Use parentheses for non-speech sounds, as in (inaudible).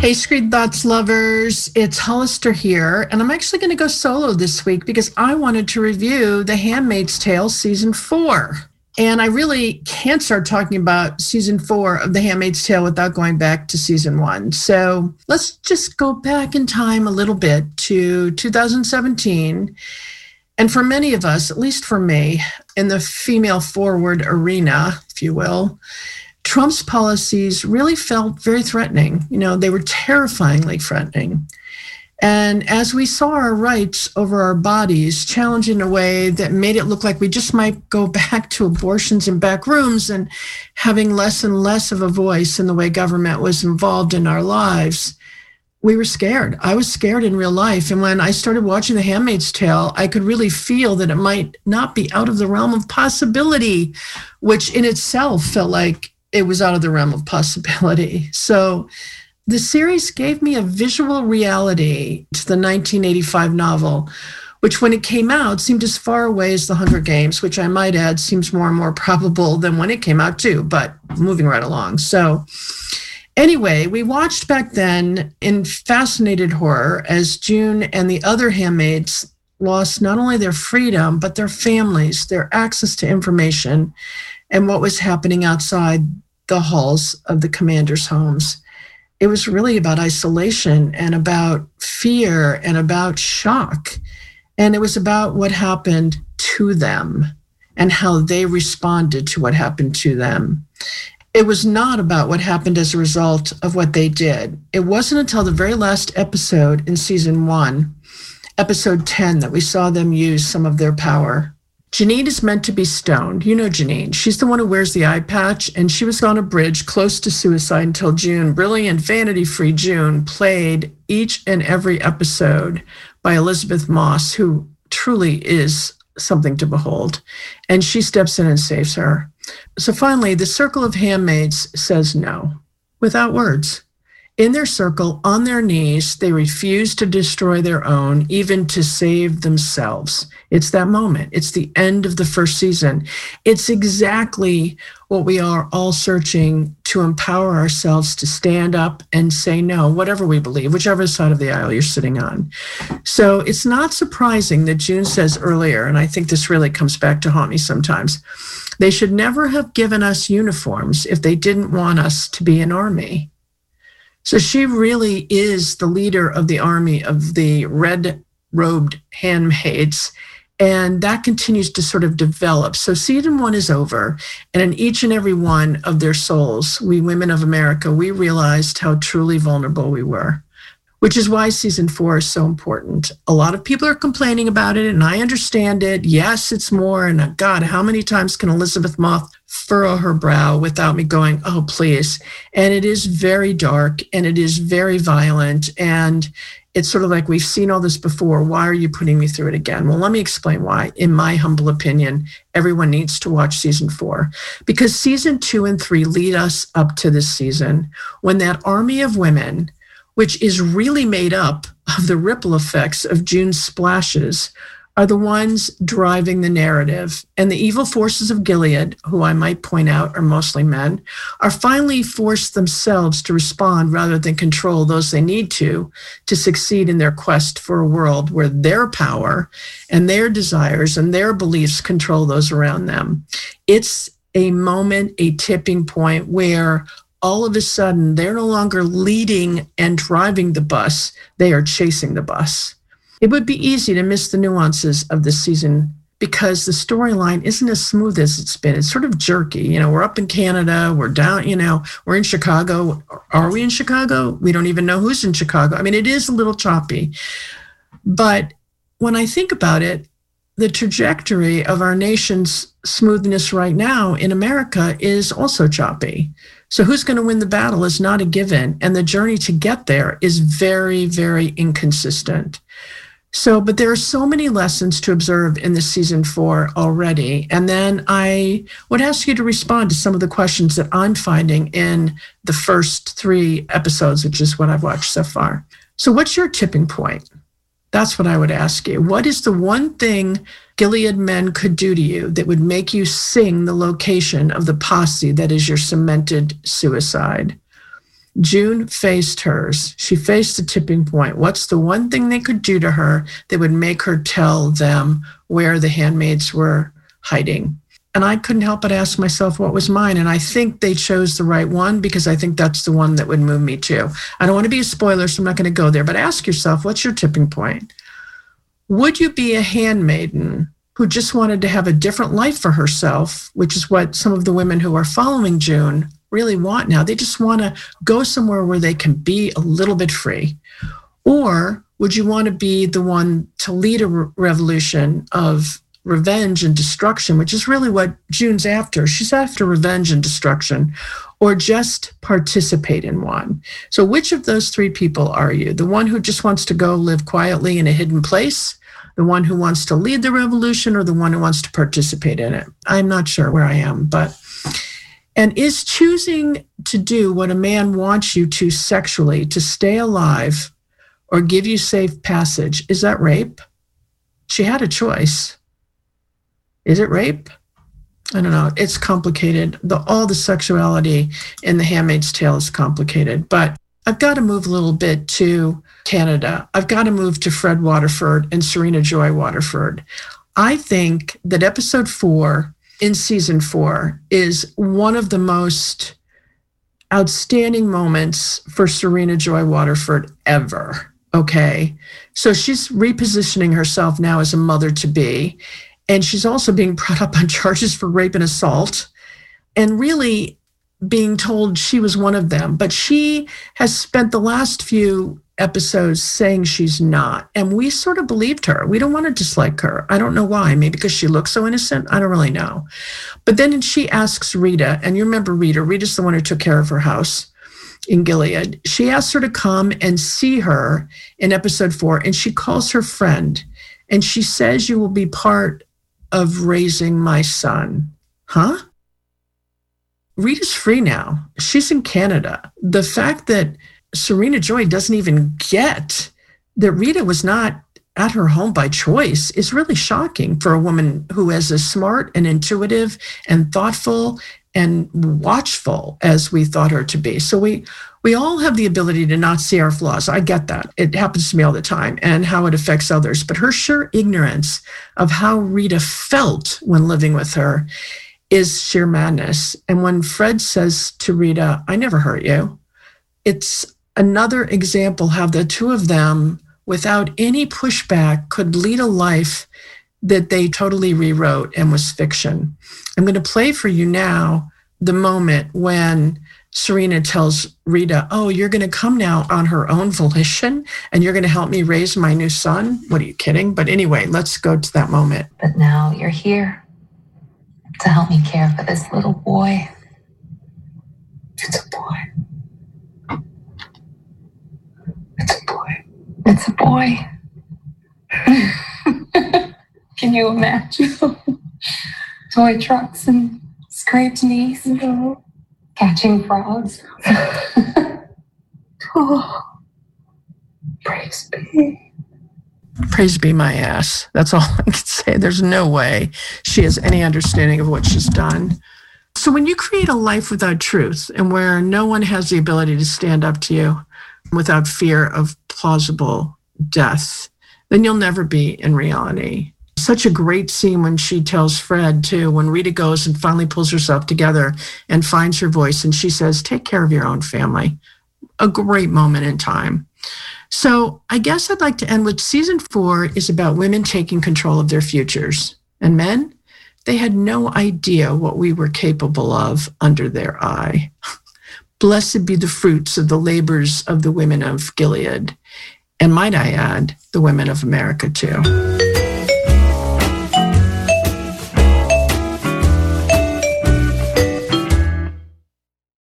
Hey, Screen Thoughts lovers, it's Hollister here, and I'm actually going to go solo this week because I wanted to review The Handmaid's Tale season four. And I really can't start talking about season four of The Handmaid's Tale without going back to season one. So let's just go back in time a little bit to 2017. And for many of us, at least for me, in the female forward arena, if you will, Trump's policies really felt very threatening. You know, they were terrifyingly threatening. And as we saw our rights over our bodies challenged in a way that made it look like we just might go (laughs) back to abortions in back rooms and having less and less of a voice in the way government was involved in our lives, we were scared. I was scared in real life. And when I started watching The Handmaid's Tale, I could really feel that it might not be out of the realm of possibility, which in itself felt like it was out of the realm of possibility. So the series gave me a visual reality to the 1985 novel, which when it came out seemed as far away as The Hunger Games, which I might add seems more and more probable than when it came out, too, but moving right along. So, anyway, we watched back then in fascinated horror as June and the other handmaids lost not only their freedom, but their families, their access to information, and what was happening outside the halls of the commanders' homes. It was really about isolation and about fear and about shock. And it was about what happened to them and how they responded to what happened to them. It was not about what happened as a result of what they did. It wasn't until the very last episode in season one, episode 10, that we saw them use some of their power. Janine is meant to be stoned. You know Janine. She's the one who wears the eye patch, and she was on a bridge close to suicide until June. Brilliant, vanity free June played each and every episode by Elisabeth Moss, who truly is something to behold. And she steps in and saves her. So finally, the circle of handmaids says no without words. In their circle, on their knees, they refuse to destroy their own, even to save themselves. It's that moment. It's the end of the first season. It's exactly what we are all searching to empower ourselves to stand up and say no, whatever we believe, whichever side of the aisle you're sitting on. So it's not surprising that June says earlier, and I think this really comes back to haunt me sometimes, they should never have given us uniforms if they didn't want us to be an army. So she really is the leader of the army of the red robed handmaids. And that continues to sort of develop. So season one is over. And in each and every one of their souls, we women of America, we realized how truly vulnerable we were which is why season four is so important. A lot of people are complaining about it, and I understand it. Yes, it's more. And uh, God, how many times can Elisabeth Moss furrow her brow without me going, oh, please? And it is very dark and it is very violent. And it's sort of like we've seen all this before. Why are you putting me through it again? Well, let me explain why. In my humble opinion, everyone needs to watch season four because season two and three lead us up to this season when that army of women which is really made up of the ripple effects of June's splashes, are the ones driving the narrative. And the evil forces of Gilead, who I might point out are mostly men, are finally forced themselves to respond rather than control those they need to to succeed in their quest for a world where their power and their desires and their beliefs control those around them. It's a moment, a tipping point where all of a sudden they're no longer leading and driving the bus, they are chasing the bus. It would be easy to miss the nuances of this season because the storyline isn't as smooth as it's been. It's sort of jerky. You know, we're up in Canada, we're down, you know, we're in Chicago. Are we in Chicago? We don't even know who's in Chicago. I mean, it is a little choppy. But when I think about it, the trajectory of our nation's smoothness right now in America is also choppy. So, who's going to win the battle is not a given. And the journey to get there is very, very inconsistent. So, but there are so many lessons to observe in this season four already. And then I would ask you to respond to some of the questions that I'm finding in the first three episodes, which is what I've watched so far. So, what's your tipping point? That's what I would ask you. What is the one thing Gilead men could do to you that would make you sing the location of the posse that is your cemented suicide? June faced hers. She faced the tipping point. What's the one thing they could do to her that would make her tell them where the handmaids were hiding? And I couldn't help but ask myself what was mine. And I think they chose the right one because I think that's the one that would move me too. I don't want to be a spoiler, so I'm not going to go there, but ask yourself what's your tipping point? Would you be a handmaiden who just wanted to have a different life for herself, which is what some of the women who are following June really want now? They just want to go somewhere where they can be a little bit free. Or would you want to be the one to lead a re- revolution of revenge and destruction, which is really what June's after. She's after revenge and destruction, or just participate in one. So, which of those three people are you? The one who just wants to go live quietly in a hidden place? The one who wants to lead the revolution, or the one who wants to participate in it? I'm not sure where I am, but. And is choosing to do what a man wants you to sexually, to stay alive or give you safe passage, is that rape? She had a choice. Is it rape? I don't know. It's complicated. The all the sexuality in The Handmaid's Tale is complicated, but I've got to move a little bit to Canada. I've got to move to Fred Waterford and Serena Joy Waterford. I think that episode four in season four is one of the most outstanding moments for Serena Joy Waterford ever. Okay. So she's repositioning herself now as a mother to be. And she's also being brought up on charges for rape and assault and really being told she was one of them. But she has spent the last few episodes saying she's not. And we sort of believed her. We don't want to dislike her. I don't know why. Maybe because she looks so innocent. I don't really know. But then she asks Rita, and you remember Rita, Rita's the one who took care of her house in Gilead. She asks her to come and see her in episode four, and she calls her friend. And she says, You will be part of raising my son. Huh? Rita's free now. She's in Canada. The fact that Serena Joy doesn't even get that Rita was not at her home by choice is really shocking for a woman who is as smart and intuitive and thoughtful and watchful as we thought her to be. So we we all have the ability to not see our flaws. I get that. It happens to me all the time and how it affects others. But her sheer ignorance of how Rita felt when living with her is sheer madness. And when Fred says to Rita, I never hurt you, it's another example how the two of them, without any pushback, could lead a life that they totally rewrote and was fiction. I'm going to play for you now the moment when Serena tells Rita, Oh, you're going to come now on her own volition and you're going to help me raise my new son. What are you kidding? But anyway, let's go to that moment. But now you're here to help me care for this little boy. It's a boy. It's a boy. It's a boy. (laughs) Can you imagine? (laughs) Toy trucks and scraped knees. No catching frogs. (laughs) oh, praise be. Praise be my ass. That's all I can say. There's no way she has any understanding of what she's done. So, when you create a life without truth and where no one has the ability to stand up to you without fear of plausible death, then you'll never be in reality such a great scene when she tells Fred, too, when Rita goes and finally pulls herself together and finds her voice and she says, Take care of your own family. A great moment in time. So I guess I'd like to end with season four is about women taking control of their futures. And men, they had no idea what we were capable of under their eye. (laughs) Blessed be the fruits of the labors of the women of Gilead. And might I add, the women of America too.